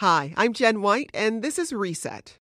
Hi, I'm Jen White, and this is Reset.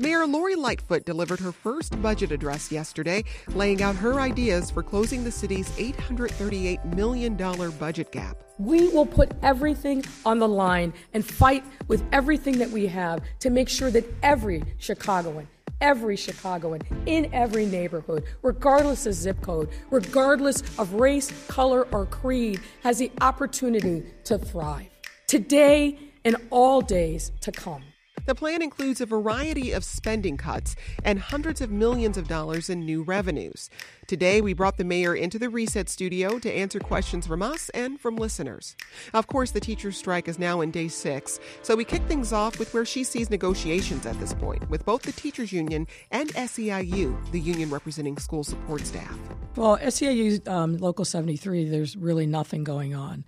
Mayor Lori Lightfoot delivered her first budget address yesterday, laying out her ideas for closing the city's $838 million budget gap. We will put everything on the line and fight with everything that we have to make sure that every Chicagoan, every Chicagoan in every neighborhood, regardless of zip code, regardless of race, color, or creed, has the opportunity to thrive today and all days to come. The plan includes a variety of spending cuts and hundreds of millions of dollars in new revenues. Today, we brought the mayor into the Reset studio to answer questions from us and from listeners. Of course, the teacher's strike is now in day six, so we kick things off with where she sees negotiations at this point with both the teachers union and SEIU, the union representing school support staff. Well, SEIU um, Local 73, there's really nothing going on.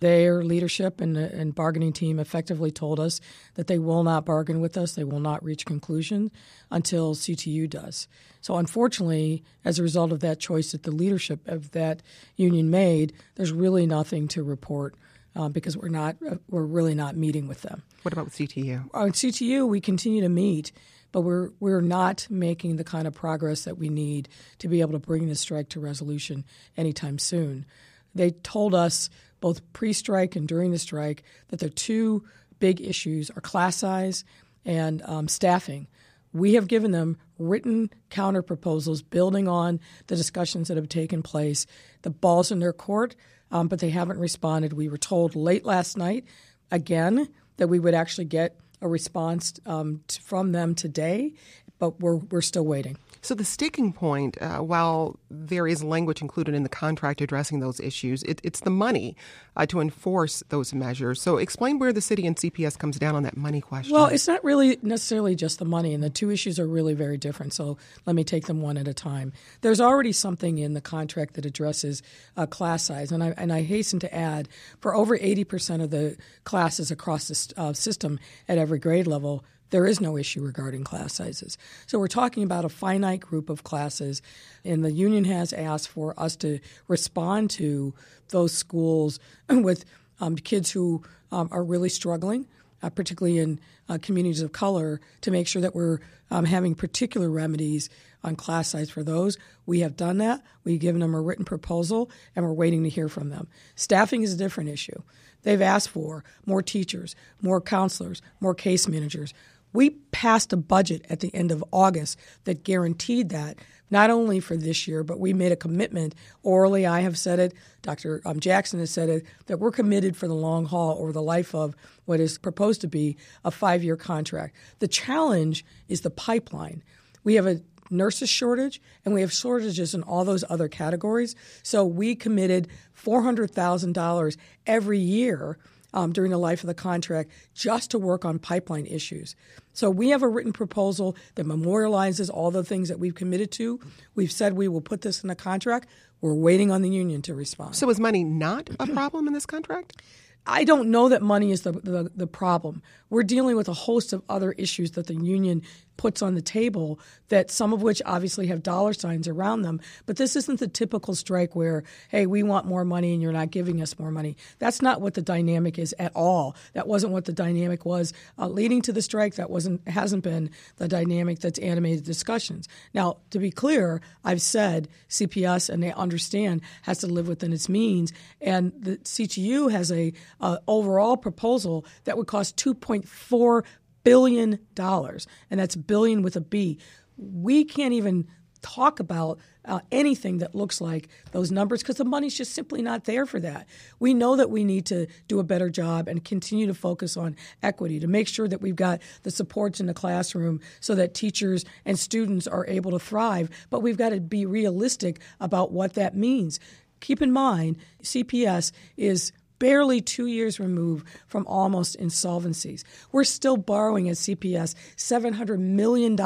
Their leadership and, and bargaining team effectively told us that they will not bargain with us, they will not reach conclusion until CTU does. So, unfortunately, as a result of that choice that the leadership of that union made, there's really nothing to report. Uh, because we're not, uh, we're really not meeting with them. What about with CTU? On CTU, we continue to meet, but we're we're not making the kind of progress that we need to be able to bring the strike to resolution anytime soon. They told us both pre strike and during the strike, that the two big issues are class size and um, staffing. We have given them written counter proposals building on the discussions that have taken place. The ball's in their court, um, but they haven't responded. We were told late last night, again, that we would actually get a response um, from them today, but we're, we're still waiting. So the sticking point, uh, while there is language included in the contract addressing those issues, it, it's the money uh, to enforce those measures. So explain where the city and CPS comes down on that money question. Well, it's not really necessarily just the money, and the two issues are really very different. So let me take them one at a time. There's already something in the contract that addresses uh, class size, and I, and I hasten to add, for over 80% of the classes across the uh, system at every grade level, there is no issue regarding class sizes. So we're talking about a finite group of classes, and the union has asked for us to respond to those schools with um, kids who um, are really struggling. Uh, particularly in uh, communities of color, to make sure that we're um, having particular remedies on class size for those. We have done that. We've given them a written proposal, and we're waiting to hear from them. Staffing is a different issue. They've asked for more teachers, more counselors, more case managers. We passed a budget at the end of August that guaranteed that, not only for this year, but we made a commitment orally. I have said it, Dr. Um, Jackson has said it, that we're committed for the long haul over the life of what is proposed to be a five year contract. The challenge is the pipeline. We have a nurses shortage and we have shortages in all those other categories. So we committed $400,000 every year um, during the life of the contract just to work on pipeline issues. So we have a written proposal that memorializes all the things that we've committed to. We've said we will put this in a contract. We're waiting on the union to respond. So is money not a problem in this contract? I don't know that money is the, the, the problem. We're dealing with a host of other issues that the union puts on the table that some of which obviously have dollar signs around them. But this isn't the typical strike where, hey, we want more money and you're not giving us more money. That's not what the dynamic is at all. That wasn't what the dynamic was uh, leading to the strike. That wasn't hasn't been the dynamic that's animated discussions. Now, to be clear, I've said CPS and they understand has to live within its means, and the CTU has a uh, overall proposal that would cost 2.4 billion dollars, and that's billion with a B. We can't even talk about uh, anything that looks like those numbers because the money's just simply not there for that. We know that we need to do a better job and continue to focus on equity to make sure that we've got the supports in the classroom so that teachers and students are able to thrive, but we've got to be realistic about what that means. Keep in mind, CPS is barely two years removed from almost insolvencies. We're still borrowing at CPS $700 million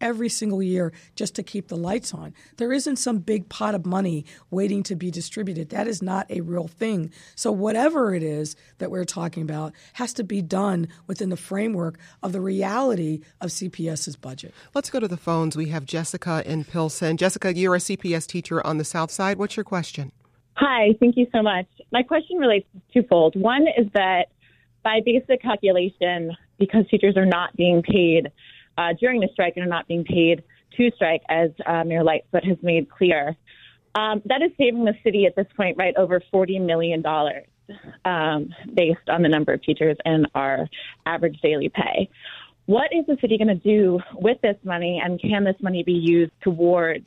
every single year just to keep the lights on. There isn't some big pot of money waiting to be distributed. That is not a real thing. So, whatever it is that we're talking about has to be done within the framework of the reality of CPS's budget. Let's go to the phones. We have Jessica in Pilsen. Jessica, you're a CPS teacher on the South Side. What's your question? Hi, thank you so much. My question relates twofold. One is that by basic calculation, because teachers are not being paid uh, during the strike and are not being paid to strike, as uh, Mayor Lightfoot has made clear, um, that is saving the city at this point right over $40 million um, based on the number of teachers and our average daily pay. What is the city going to do with this money, and can this money be used towards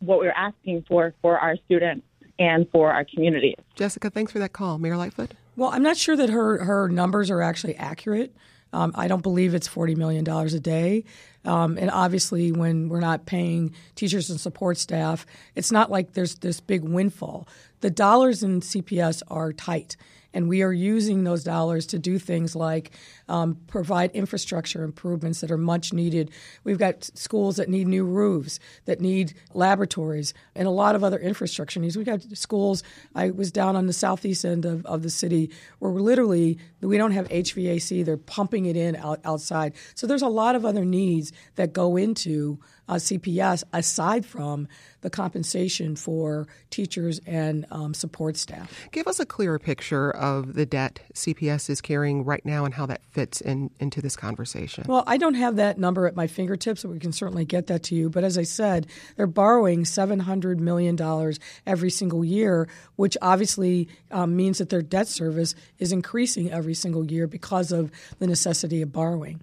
what we're asking for for our students and for our communities? Jessica, thanks for that call. Mayor Lightfoot? Well, I'm not sure that her, her numbers are actually accurate. Um, I don't believe it's $40 million a day. Um, and obviously, when we're not paying teachers and support staff, it's not like there's this big windfall. The dollars in CPS are tight and we are using those dollars to do things like um, provide infrastructure improvements that are much needed. We've got schools that need new roofs, that need laboratories, and a lot of other infrastructure needs. We've got schools. I was down on the southeast end of, of the city where literally we don't have HVAC. They're pumping it in out, outside. So there's a lot of other needs that go into uh, CPS aside from the compensation for teachers and um, support staff. Give us a clearer picture of the debt CPS is carrying right now and how that fits in, into this conversation. Well, I don't have that number at my fingertips, but we can certainly get that to you. But as I said, they're borrowing $700 million every single year, which obviously um, means that their debt service is increasing every single year because of the necessity of borrowing.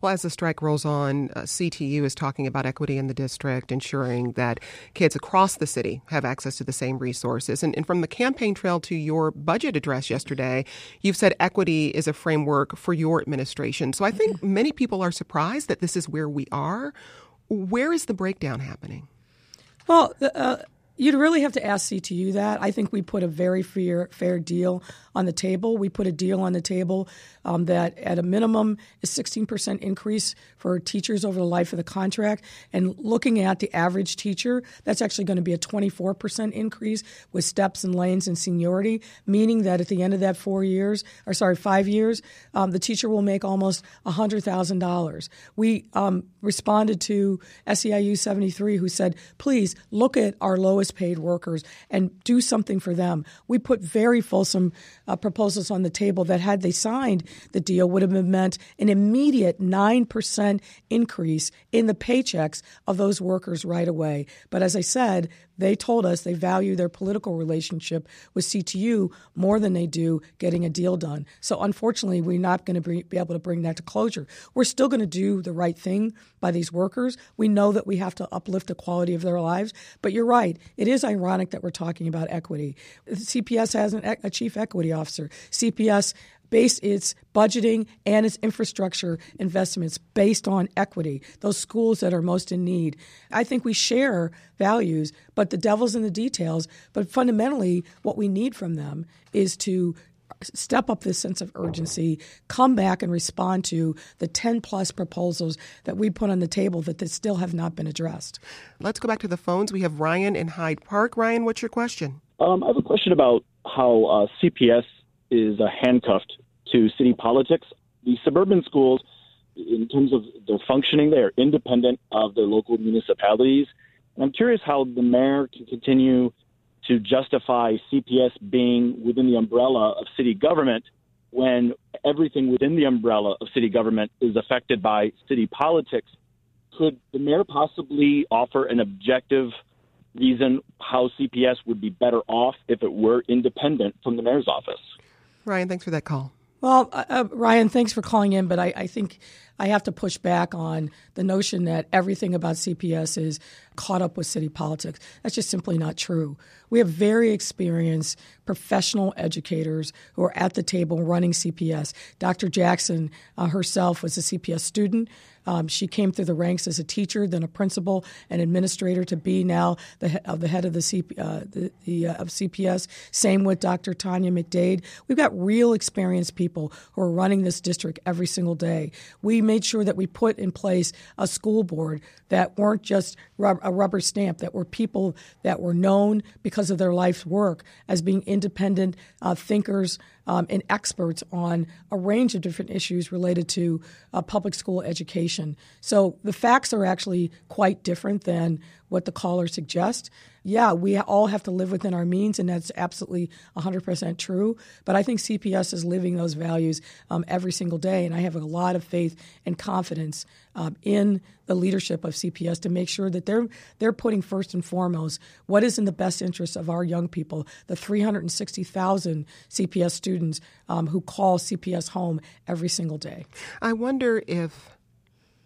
Well, as the strike rolls on, uh, CTU is talking about equity in the district, ensuring that kids across the city have access to the same resources. And, and from the campaign trail to your budget address yesterday, you've said equity is a framework for your administration. So I think mm-hmm. many people are surprised that this is where we are. Where is the breakdown happening? Well, uh, You'd really have to ask CTU that. I think we put a very fair fair deal on the table. We put a deal on the table um, that, at a minimum, is 16% increase for teachers over the life of the contract. And looking at the average teacher, that's actually going to be a 24% increase with steps and lanes and seniority, meaning that at the end of that four years, or sorry, five years, um, the teacher will make almost $100,000. We um, responded to SEIU 73, who said, please look at our lowest paid workers and do something for them. We put very fulsome uh, proposals on the table that, had they signed the deal, would have meant an immediate 9% increase in the paychecks of those workers right away. But as I said, they told us they value their political relationship with CTU more than they do getting a deal done. So unfortunately, we're not going to be able to bring that to closure. We're still going to do the right thing by these workers. We know that we have to uplift the quality of their lives. But you're right. It is ironic that we're talking about equity. CPS has an, a chief equity officer. CPS based its budgeting and its infrastructure investments based on equity, those schools that are most in need. I think we share values, but the devil's in the details. But fundamentally, what we need from them is to step up this sense of urgency, come back and respond to the 10 plus proposals that we put on the table that, that still have not been addressed. Let's go back to the phones. We have Ryan in Hyde Park. Ryan, what's your question? Um, I have a question about how uh, CPS is uh, handcuffed to city politics. The suburban schools, in terms of their functioning, they are independent of their local municipalities. And I'm curious how the mayor can continue to justify CPS being within the umbrella of city government when everything within the umbrella of city government is affected by city politics. Could the mayor possibly offer an objective reason how CPS would be better off if it were independent from the mayor's office? Ryan, thanks for that call. Well, uh, uh, Ryan, thanks for calling in, but I, I, think I have to push back on the notion that everything about CPS is caught up with city politics. That's just simply not true. We have very experienced professional educators who are at the table running CPS. Dr. Jackson uh, herself was a CPS student. Um, she came through the ranks as a teacher, then a principal and administrator to be now the, uh, the head of the, CP, uh, the, the uh, of CPS. Same with Dr. Tanya McDade. We've got real experienced people who are running this district every single day. We made sure that we put in place a school board that weren't just rub- a rubber stamp, that were people that were known because of their life's work as being independent uh, thinkers um, and experts on a range of different issues related to uh, public school education. So the facts are actually quite different than what the caller suggests. Yeah, we all have to live within our means, and that's absolutely 100% true. But I think CPS is living those values um, every single day, and I have a lot of faith and confidence um, in the leadership of CPS to make sure that they're they're putting first and foremost what is in the best interest of our young people, the 360,000 CPS students um, who call CPS home every single day. I wonder if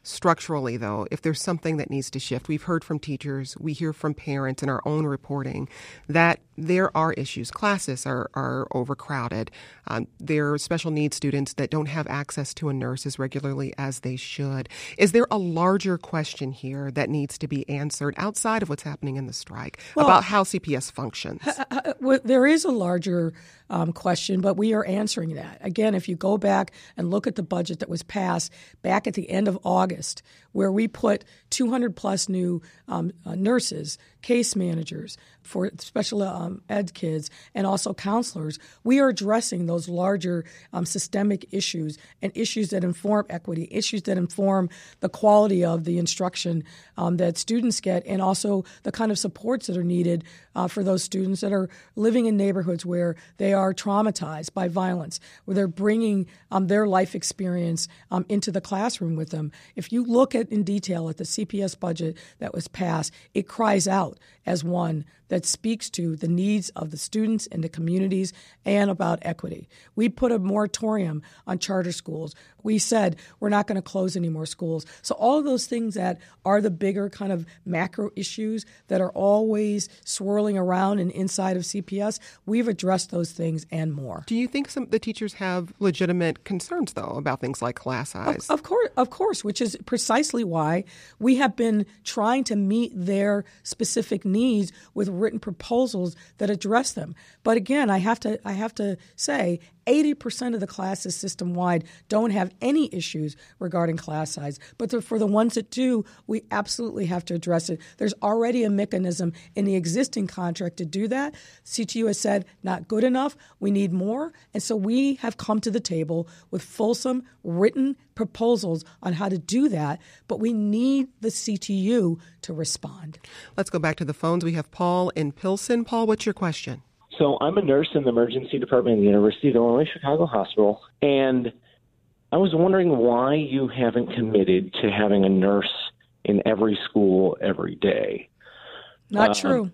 structurally, though, if there's something that needs to shift. We've heard from teachers, we hear from parents in our own reporting that there are issues. Classes are, are overcrowded. Um, there are special needs students that don't have access to a nurse as regularly as they should. Is there a larger question here that needs to be answered outside of what's happening in the strike well, about how CPS functions? Well, there is a larger um, question, but we are answering that. Again, if you go back and look at the budget that was passed back at the end of August, August where we put 200 plus new um, uh, nurses, case managers for special um, ed kids, and also counselors, we are addressing those larger um, systemic issues and issues that inform equity, issues that inform the quality of the instruction um, that students get, and also the kind of supports that are needed uh, for those students that are living in neighborhoods where they are traumatized by violence, where they're bringing um, their life experience um, into the classroom with them. If you look at in detail at the CPS budget that was passed, it cries out as one that speaks to the needs of the students and the communities and about equity. We put a moratorium on charter schools. We said we're not going to close any more schools. So, all of those things that are the bigger kind of macro issues that are always swirling around and inside of CPS, we've addressed those things and more. Do you think some the teachers have legitimate concerns, though, about things like class size? Of, of course, of course, which is precisely why we have been trying to meet their specific needs with written proposals that address them. But again, I have to I have to say 80% of the classes system wide don't have any issues regarding class size. But the, for the ones that do, we absolutely have to address it. There's already a mechanism in the existing contract to do that. CTU has said, not good enough, we need more. And so we have come to the table with fulsome written proposals on how to do that, but we need the CTU to respond. Let's go back to the phones. We have Paul in Pilsen. Paul, what's your question? So I'm a nurse in the emergency department of the University of Illinois Chicago Hospital, and I was wondering why you haven't committed to having a nurse in every school every day. Not uh, true.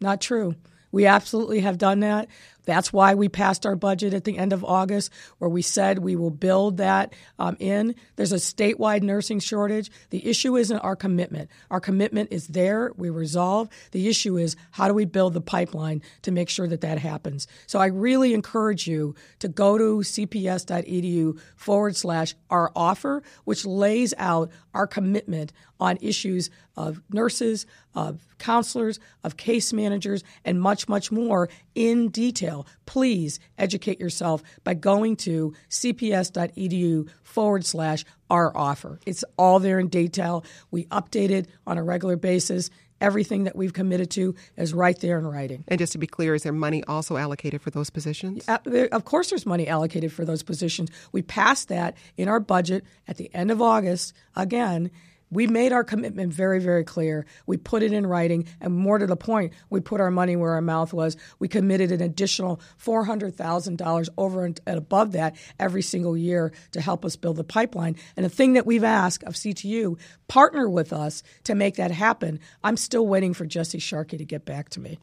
Not true. We absolutely have done that. That's why we passed our budget at the end of August, where we said we will build that um, in. There's a statewide nursing shortage. The issue isn't our commitment. Our commitment is there. We resolve. The issue is how do we build the pipeline to make sure that that happens. So I really encourage you to go to cps.edu forward slash our offer, which lays out our commitment on issues of nurses, of counselors, of case managers, and much, much more in detail. Please educate yourself by going to cps.edu forward slash our offer. It's all there in detail. We update it on a regular basis. Everything that we've committed to is right there in writing. And just to be clear, is there money also allocated for those positions? Of course, there's money allocated for those positions. We passed that in our budget at the end of August again we made our commitment very, very clear. We put it in writing, and more to the point, we put our money where our mouth was. We committed an additional $400,000 over and above that every single year to help us build the pipeline. And the thing that we've asked of CTU, partner with us to make that happen. I'm still waiting for Jesse Sharkey to get back to me.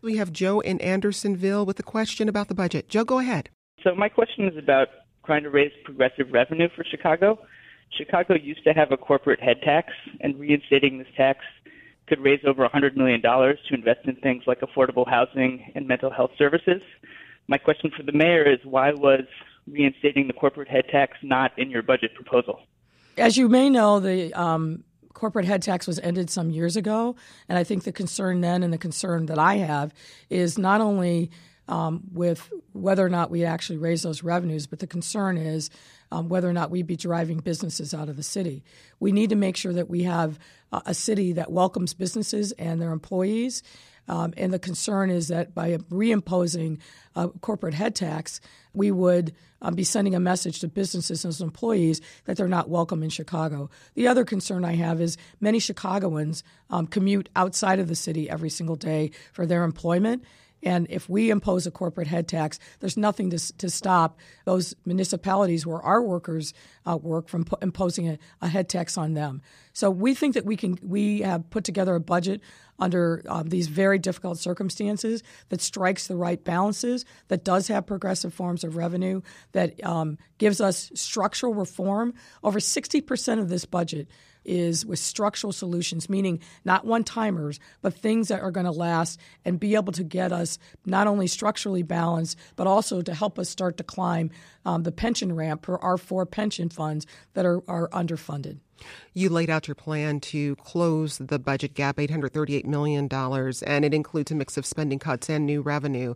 We have Joe in Andersonville with a question about the budget. Joe, go ahead. So, my question is about trying to raise progressive revenue for Chicago. Chicago used to have a corporate head tax, and reinstating this tax could raise over $100 million to invest in things like affordable housing and mental health services. My question for the mayor is why was reinstating the corporate head tax not in your budget proposal? As you may know, the um, corporate head tax was ended some years ago, and I think the concern then and the concern that I have is not only um, with whether or not we actually raise those revenues, but the concern is um, whether or not we would be driving businesses out of the city. We need to make sure that we have uh, a city that welcomes businesses and their employees. Um, and the concern is that by reimposing a corporate head tax, we would um, be sending a message to businesses and employees that they're not welcome in Chicago. The other concern I have is many Chicagoans um, commute outside of the city every single day for their employment. And if we impose a corporate head tax, there's nothing to, to stop those municipalities where our workers uh, work from po- imposing a, a, head tax on them. So we think that we can we have put together a budget under um, these very difficult circumstances that strikes the right balances, that does have progressive forms of revenue, that um, gives us structural reform. Over 60% of this budget is with structural solutions, meaning not one timers, but things that are going to last and be able to get us not only structurally balanced, but also to help us start to climb um, the pension ramp for our four pension funds that are, are underfunded. You laid out your plan to close the budget gap, $838 million, and it includes a mix of spending cuts and new revenue.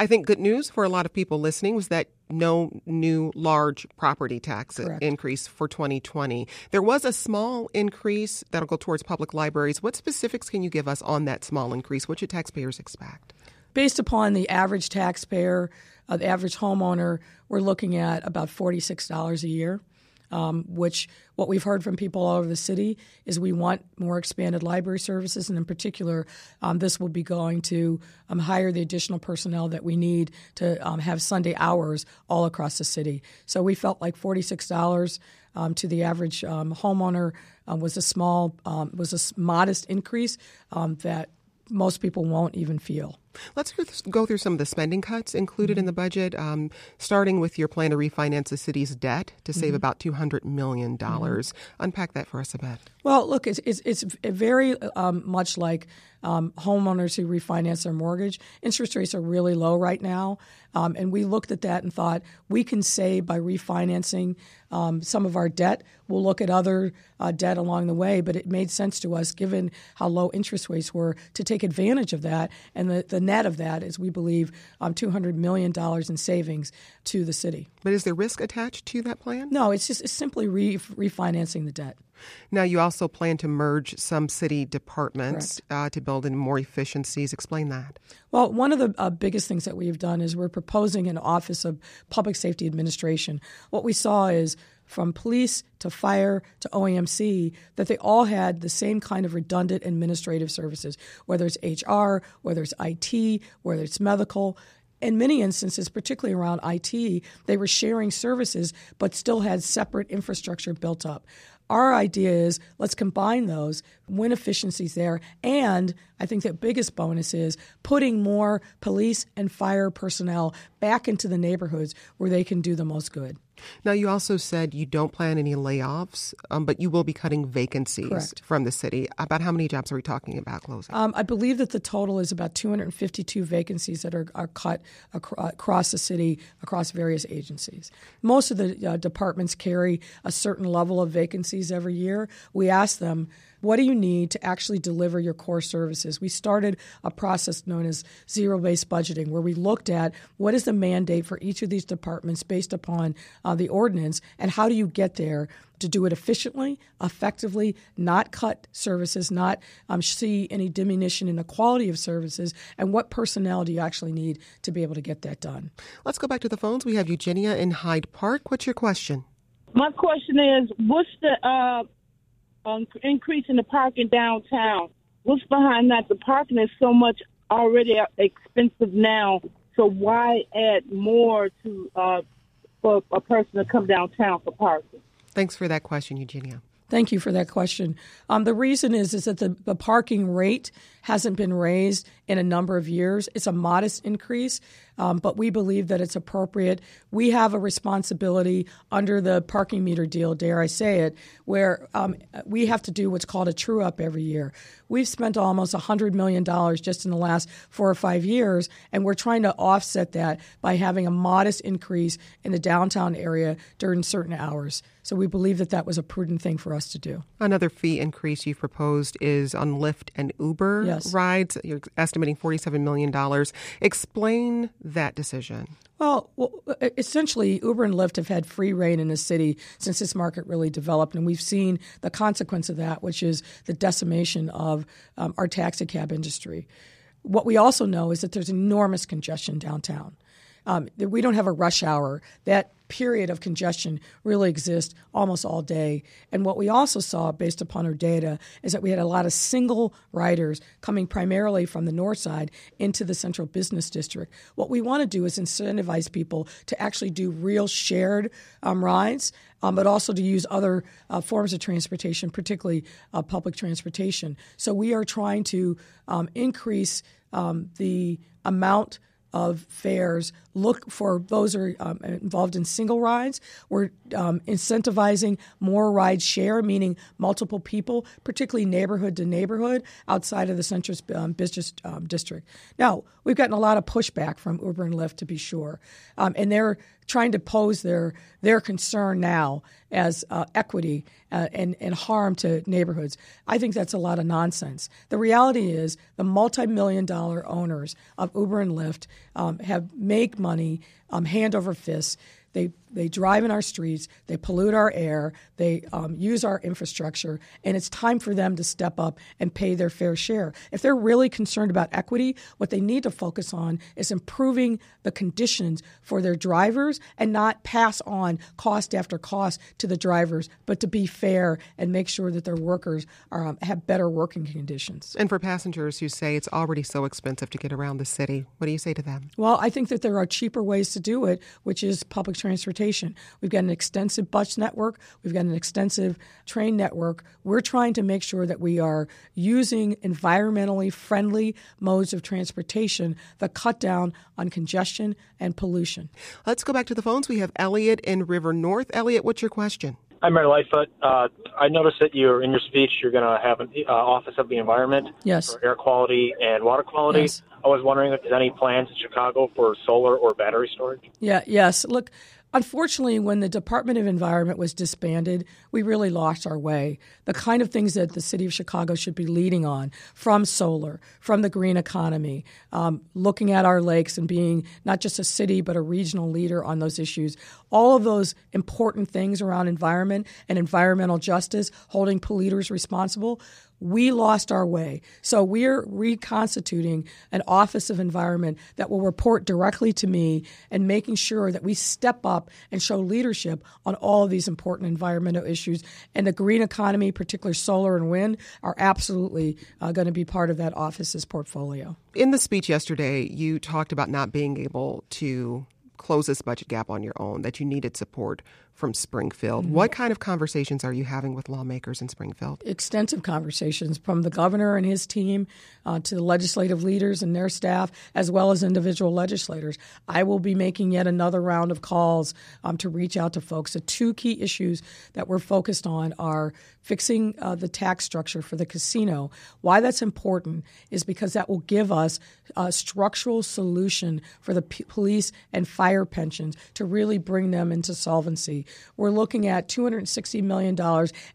I think good news for a lot of people listening was that no new large property tax Correct. increase for 2020. There was a small increase that'll go towards public libraries. What specifics can you give us on that small increase? What should taxpayers expect? Based upon the average taxpayer, uh, the average homeowner, we're looking at about $46 a year um, which what we've heard from people all over the city is we want more expanded library services, and in particular, um, this will be going to um, hire the additional personnel that we need to um, have Sunday hours all across the city. So we felt like $46 um, to the average um, homeowner uh, was a small, was a modest increase that most people won't even feel. Let's go through some of the spending cuts included mm-hmm. in the budget, um, starting with your plan to refinance the city's debt to save mm-hmm. about $200 million. Mm-hmm. Unpack that for us a bit. Well, look, it's, it's, it's very um, much like um, homeowners who refinance their mortgage. Interest rates are really low right now. Um, and we looked at that and thought we can save by refinancing um, some of our debt. We'll look at other uh, debt along the way, but it made sense to us, given how low interest rates were, to take advantage of that. And the, the net of that is, we believe, um, $200 million in savings to the city. But is there risk attached to that plan? No, it's just it's simply re- refinancing the debt. Now, you also plan to merge some city departments uh, to build in more efficiencies. Explain that. Well, one of the uh, biggest things that we've done is we're proposing an Office of Public Safety Administration. What we saw is from police to fire to OEMC that they all had the same kind of redundant administrative services, whether it's HR, whether it's IT, whether it's medical in many instances, particularly around IT, they were sharing services but still had separate infrastructure built up. Our idea is let's combine those, win efficiencies there, and I think the biggest bonus is putting more police and fire personnel back into the neighborhoods where they can do the most good. Now, you also said you don't plan any layoffs, um, but you will be cutting vacancies Correct. from the city. About how many jobs are we talking about closing? Um, I believe that the total is about 252 vacancies that are, are cut ac- across the city, across various agencies. Most of the uh, departments carry a certain level of vacancies every year. We ask them, what do you need to actually deliver your core services? We started a process known as zero based budgeting, where we looked at what is the mandate for each of these departments based upon uh, the ordinance, and how do you get there to do it efficiently, effectively, not cut services, not um, see any diminution in the quality of services, and what personnel do you actually need to be able to get that done? Let's go back to the phones. We have Eugenia in Hyde Park. What's your question? My question is, what's the uh, um, increasing the parking downtown. What's behind that? The parking is so much already expensive now. So why add more to uh, for a person to come downtown for parking? Thanks for that question, Eugenia. Thank you for that question. Um, the reason is is that the, the parking rate hasn't been raised in a number of years. It's a modest increase, um, but we believe that it's appropriate. We have a responsibility under the parking meter deal, dare I say it, where um, we have to do what's called a true up every year. We've spent almost $100 million just in the last four or five years, and we're trying to offset that by having a modest increase in the downtown area during certain hours. So we believe that that was a prudent thing for us to do. Another fee increase you've proposed is on Lyft and Uber yes. rides. You're estimating $47 million. Explain that decision. Well, well, essentially, Uber and Lyft have had free rein in the city since this market really developed, and we've seen the consequence of that, which is the decimation of um, our taxi cab industry what we also know is that there's enormous congestion downtown. Um, we don't have a rush hour. That period of congestion really exists almost all day. And what we also saw, based upon our data, is that we had a lot of single riders coming primarily from the north side into the central business district. What we want to do is incentivize people to actually do real shared um, rides. Um, but also to use other uh, forms of transportation, particularly uh, public transportation. So we are trying to um, increase um, the amount of fares look for those are um, involved in single rides. We're um, incentivizing more ride share, meaning multiple people, particularly neighborhood to neighborhood outside of the central um, business um, district. Now, we've gotten a lot of pushback from Uber and Lyft, to be sure, um, and they're trying to pose their their concern now as uh, equity uh, and, and harm to neighborhoods. I think that's a lot of nonsense. The reality is the multi-million dollar owners of Uber and Lyft um, have make money um, hand over fist. They they drive in our streets, they pollute our air, they um, use our infrastructure, and it's time for them to step up and pay their fair share. If they're really concerned about equity, what they need to focus on is improving the conditions for their drivers and not pass on cost after cost to the drivers, but to be fair and make sure that their workers are, um, have better working conditions. And for passengers who say it's already so expensive to get around the city, what do you say to them? Well, I think that there are cheaper ways to do it, which is public transportation transportation. We've got an extensive bus network, we've got an extensive train network. We're trying to make sure that we are using environmentally friendly modes of transportation that cut down on congestion and pollution. Let's go back to the phones. We have Elliot in River North. Elliot, what's your question? Hi, Mayor Lightfoot. Uh, I noticed that you're in your speech. You're going to have an uh, Office of the Environment yes. for air quality and water quality. Yes. I was wondering if there's any plans in Chicago for solar or battery storage. Yeah. Yes. Look, Unfortunately, when the Department of Environment was disbanded, we really lost our way. The kind of things that the city of Chicago should be leading on from solar, from the green economy, um, looking at our lakes and being not just a city, but a regional leader on those issues. All of those important things around environment and environmental justice, holding polluters responsible, we lost our way. So we're reconstituting an Office of Environment that will report directly to me and making sure that we step up and show leadership on all these important environmental issues. And the green economy, particularly solar and wind, are absolutely uh, going to be part of that office's portfolio. In the speech yesterday, you talked about not being able to close this budget gap on your own, that you needed support from Springfield. Mm-hmm. What kind of conversations are you having with lawmakers in Springfield? Extensive conversations from the governor and his team uh, to the legislative leaders and their staff, as well as individual legislators. I will be making yet another round of calls um, to reach out to folks. The two key issues that we're focused on are fixing uh, the tax structure for the casino. Why that's important is because that will give us a structural solution for the p- police and fire pensions to really bring them into solvency. We're looking at $260 million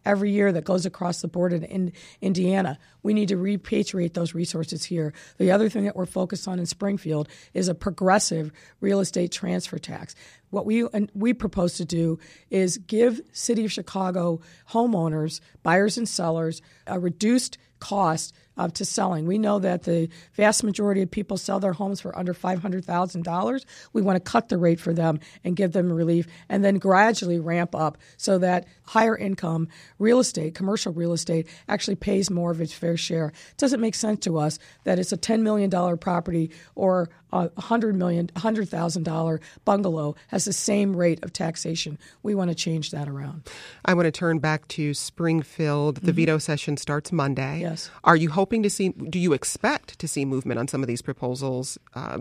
every year that goes across the board in Indiana. We need to repatriate those resources here. The other thing that we're focused on in Springfield is a progressive real estate transfer tax. What we we propose to do is give City of Chicago homeowners, buyers and sellers, a reduced cost uh, to selling. We know that the vast majority of people sell their homes for under $500,000. We want to cut the rate for them and give them relief and then gradually ramp up so that higher income real estate, commercial real estate, actually pays more of its fair share. It doesn't make sense to us that it's a $10 million property or a $100 million, $100,000 bungalow has the same rate of taxation. We want to change that around. I want to turn back to Springfield. The mm-hmm. veto session starts Monday. Yes. Are you hoping to see, do you expect to see movement on some of these proposals uh,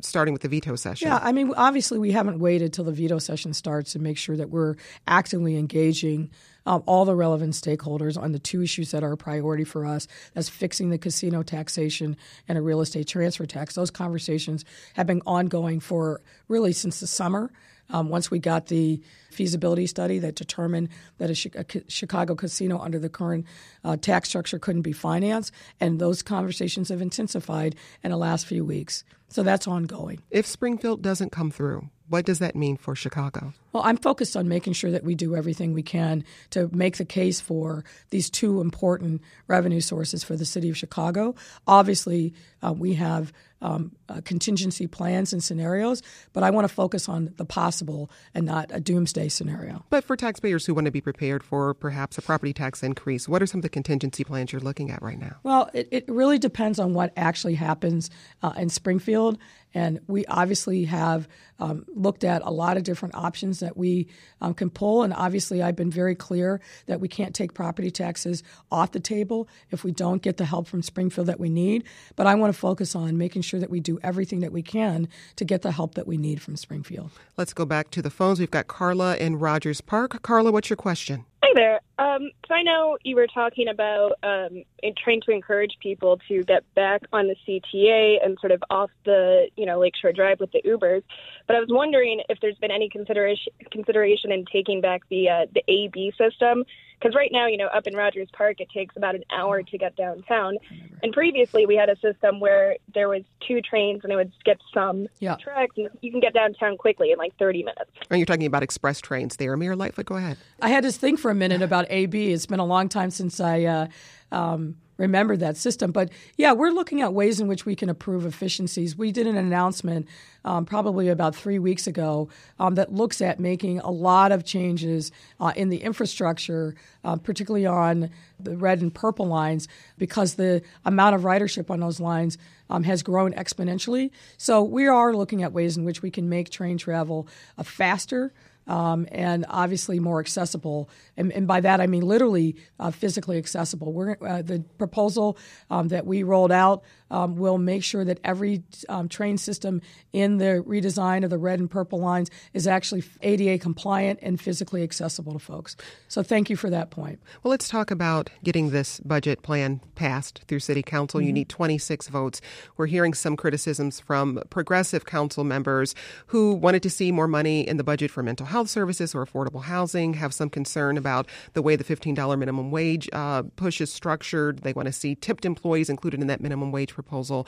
starting with the veto session? Yeah, I mean, obviously, we haven't waited till the veto session starts to make sure that we're actively engaging um, all the relevant stakeholders on the two issues that are a priority for us that's fixing the casino taxation and a real estate transfer tax. Those conversations have been ongoing for really since the summer. Um, once we got the feasibility study that determined that a, a Chicago casino under the current uh, tax structure couldn't be financed, and those conversations have intensified in the last few weeks. So that's ongoing. If Springfield doesn't come through, What does that mean for Chicago? Well, I'm focused on making sure that we do everything we can to make the case for these two important revenue sources for the city of Chicago. Obviously, uh, we have um, uh, contingency plans and scenarios, but I want to focus on the possible and not a doomsday scenario. But for taxpayers who want to be prepared for perhaps a property tax increase, what are some of the contingency plans you're looking at right now? Well, it, it really depends on what actually happens uh, in Springfield. And we obviously have um, looked at a lot of different options that we um, can pull. And obviously, I've been very clear that we can't take property taxes off the table if we don't get the help from Springfield that we need. But I want to focus on making sure that we do everything that we can to get the help that we need from Springfield. Let's go back to the phones. We've got Carla in Rogers Park. Carla, what's your question? Hi there. Um, so I know you were talking about um, trying to encourage people to get back on the CTA and sort of off the you know Lakeshore Drive with the Ubers, but I was wondering if there's been any consideration consideration in taking back the uh, the AB system because right now, you know, up in Rogers Park, it takes about an hour to get downtown. And previously, we had a system where there was two trains and it would skip some yeah. tracks, and you can get downtown quickly in like 30 minutes. Are you talking about express trains there, Mayor Lightfoot? Go ahead. I had to think for a minute about AB. It's been a long time since I. Uh, um, remember that system. But yeah, we're looking at ways in which we can improve efficiencies. We did an announcement um, probably about three weeks ago um, that looks at making a lot of changes uh, in the infrastructure, uh, particularly on the red and purple lines, because the amount of ridership on those lines um, has grown exponentially. So we are looking at ways in which we can make train travel uh, faster um, and obviously more accessible. And, and, by that I mean literally uh, physically accessible. We're, uh, the proposal um, that we rolled out um, will make sure that every um, train system in the redesign of the red and purple lines is actually ADA compliant and physically accessible to folks. So thank you for that point. Well, let's talk about getting this budget plan passed through City Council. Mm-hmm. You need 26 votes. We're hearing some criticisms from progressive council members who wanted to see more money in the budget for mental health services or affordable housing, have some concern about the way the $15 minimum wage uh, push is structured. They want to see tipped employees included in that minimum wage proposal.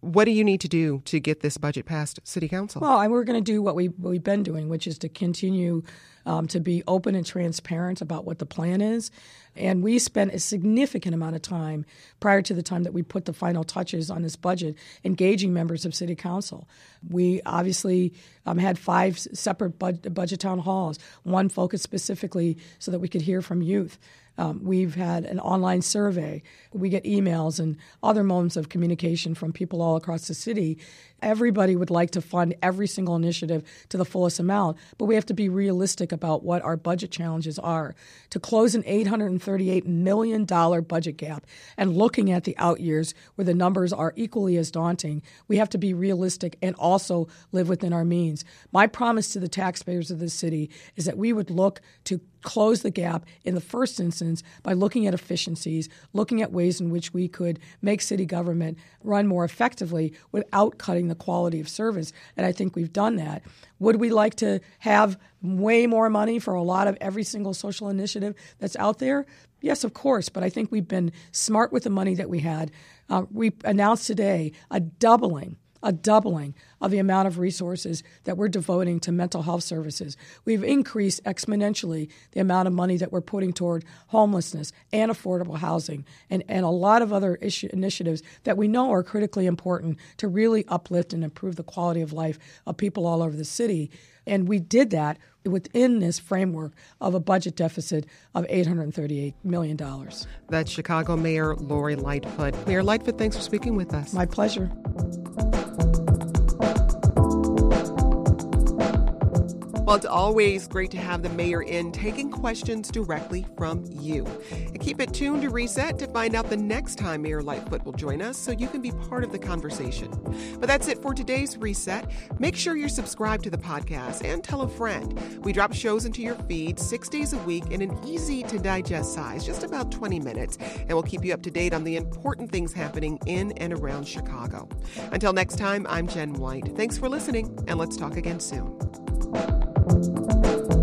What do you need to do to get this budget passed City Council? Well, we're going to do what, we, what we've been doing, which is to continue um, to be open and transparent about what the plan is. And we spent a significant amount of time prior to the time that we put the final touches on this budget engaging members of City Council. We obviously um, had five separate bud- budget town halls, one focused specifically so that we could hear from youth. Um, we've had an online survey. We get emails and other modes of communication from people all across the city. Everybody would like to fund every single initiative to the fullest amount, but we have to be realistic about what our budget challenges are. To close an $838 million budget gap and looking at the out years where the numbers are equally as daunting, we have to be realistic and also live within our means. My promise to the taxpayers of this city is that we would look to close the gap in the first instance by looking at efficiencies, looking at ways in which we could make city government run more effectively without cutting the quality of service. And I think we've done that. Would we like to have way more money for a lot of every single social initiative that's out there? Yes, of course, but I think we've been smart with the money that we had. Uh, we announced today a doubling a doubling of the amount of resources that we're devoting to mental health services. We've increased exponentially the amount of money that we're putting toward homelessness and affordable housing and, and a lot of other issue, initiatives that we know are critically important to really uplift and improve the quality of life of people all over the city. And we did that within this framework of a budget deficit of $838 million. That's Chicago Mayor Lori Lightfoot. Mayor Lightfoot, thanks for speaking with us. My pleasure. Well, it's always great to have the mayor in taking questions directly from you. And keep it tuned to Reset to find out the next time Mayor Lightfoot will join us so you can be part of the conversation. But that's it for today's Reset. Make sure you're subscribed to the podcast and tell a friend. We drop shows into your feed six days a week in an easy to digest size, just about 20 minutes, and we'll keep you up to date on the important things happening in and around Chicago. Until next time, I'm Jen White. Thanks for listening, and let's talk again soon. Thank you.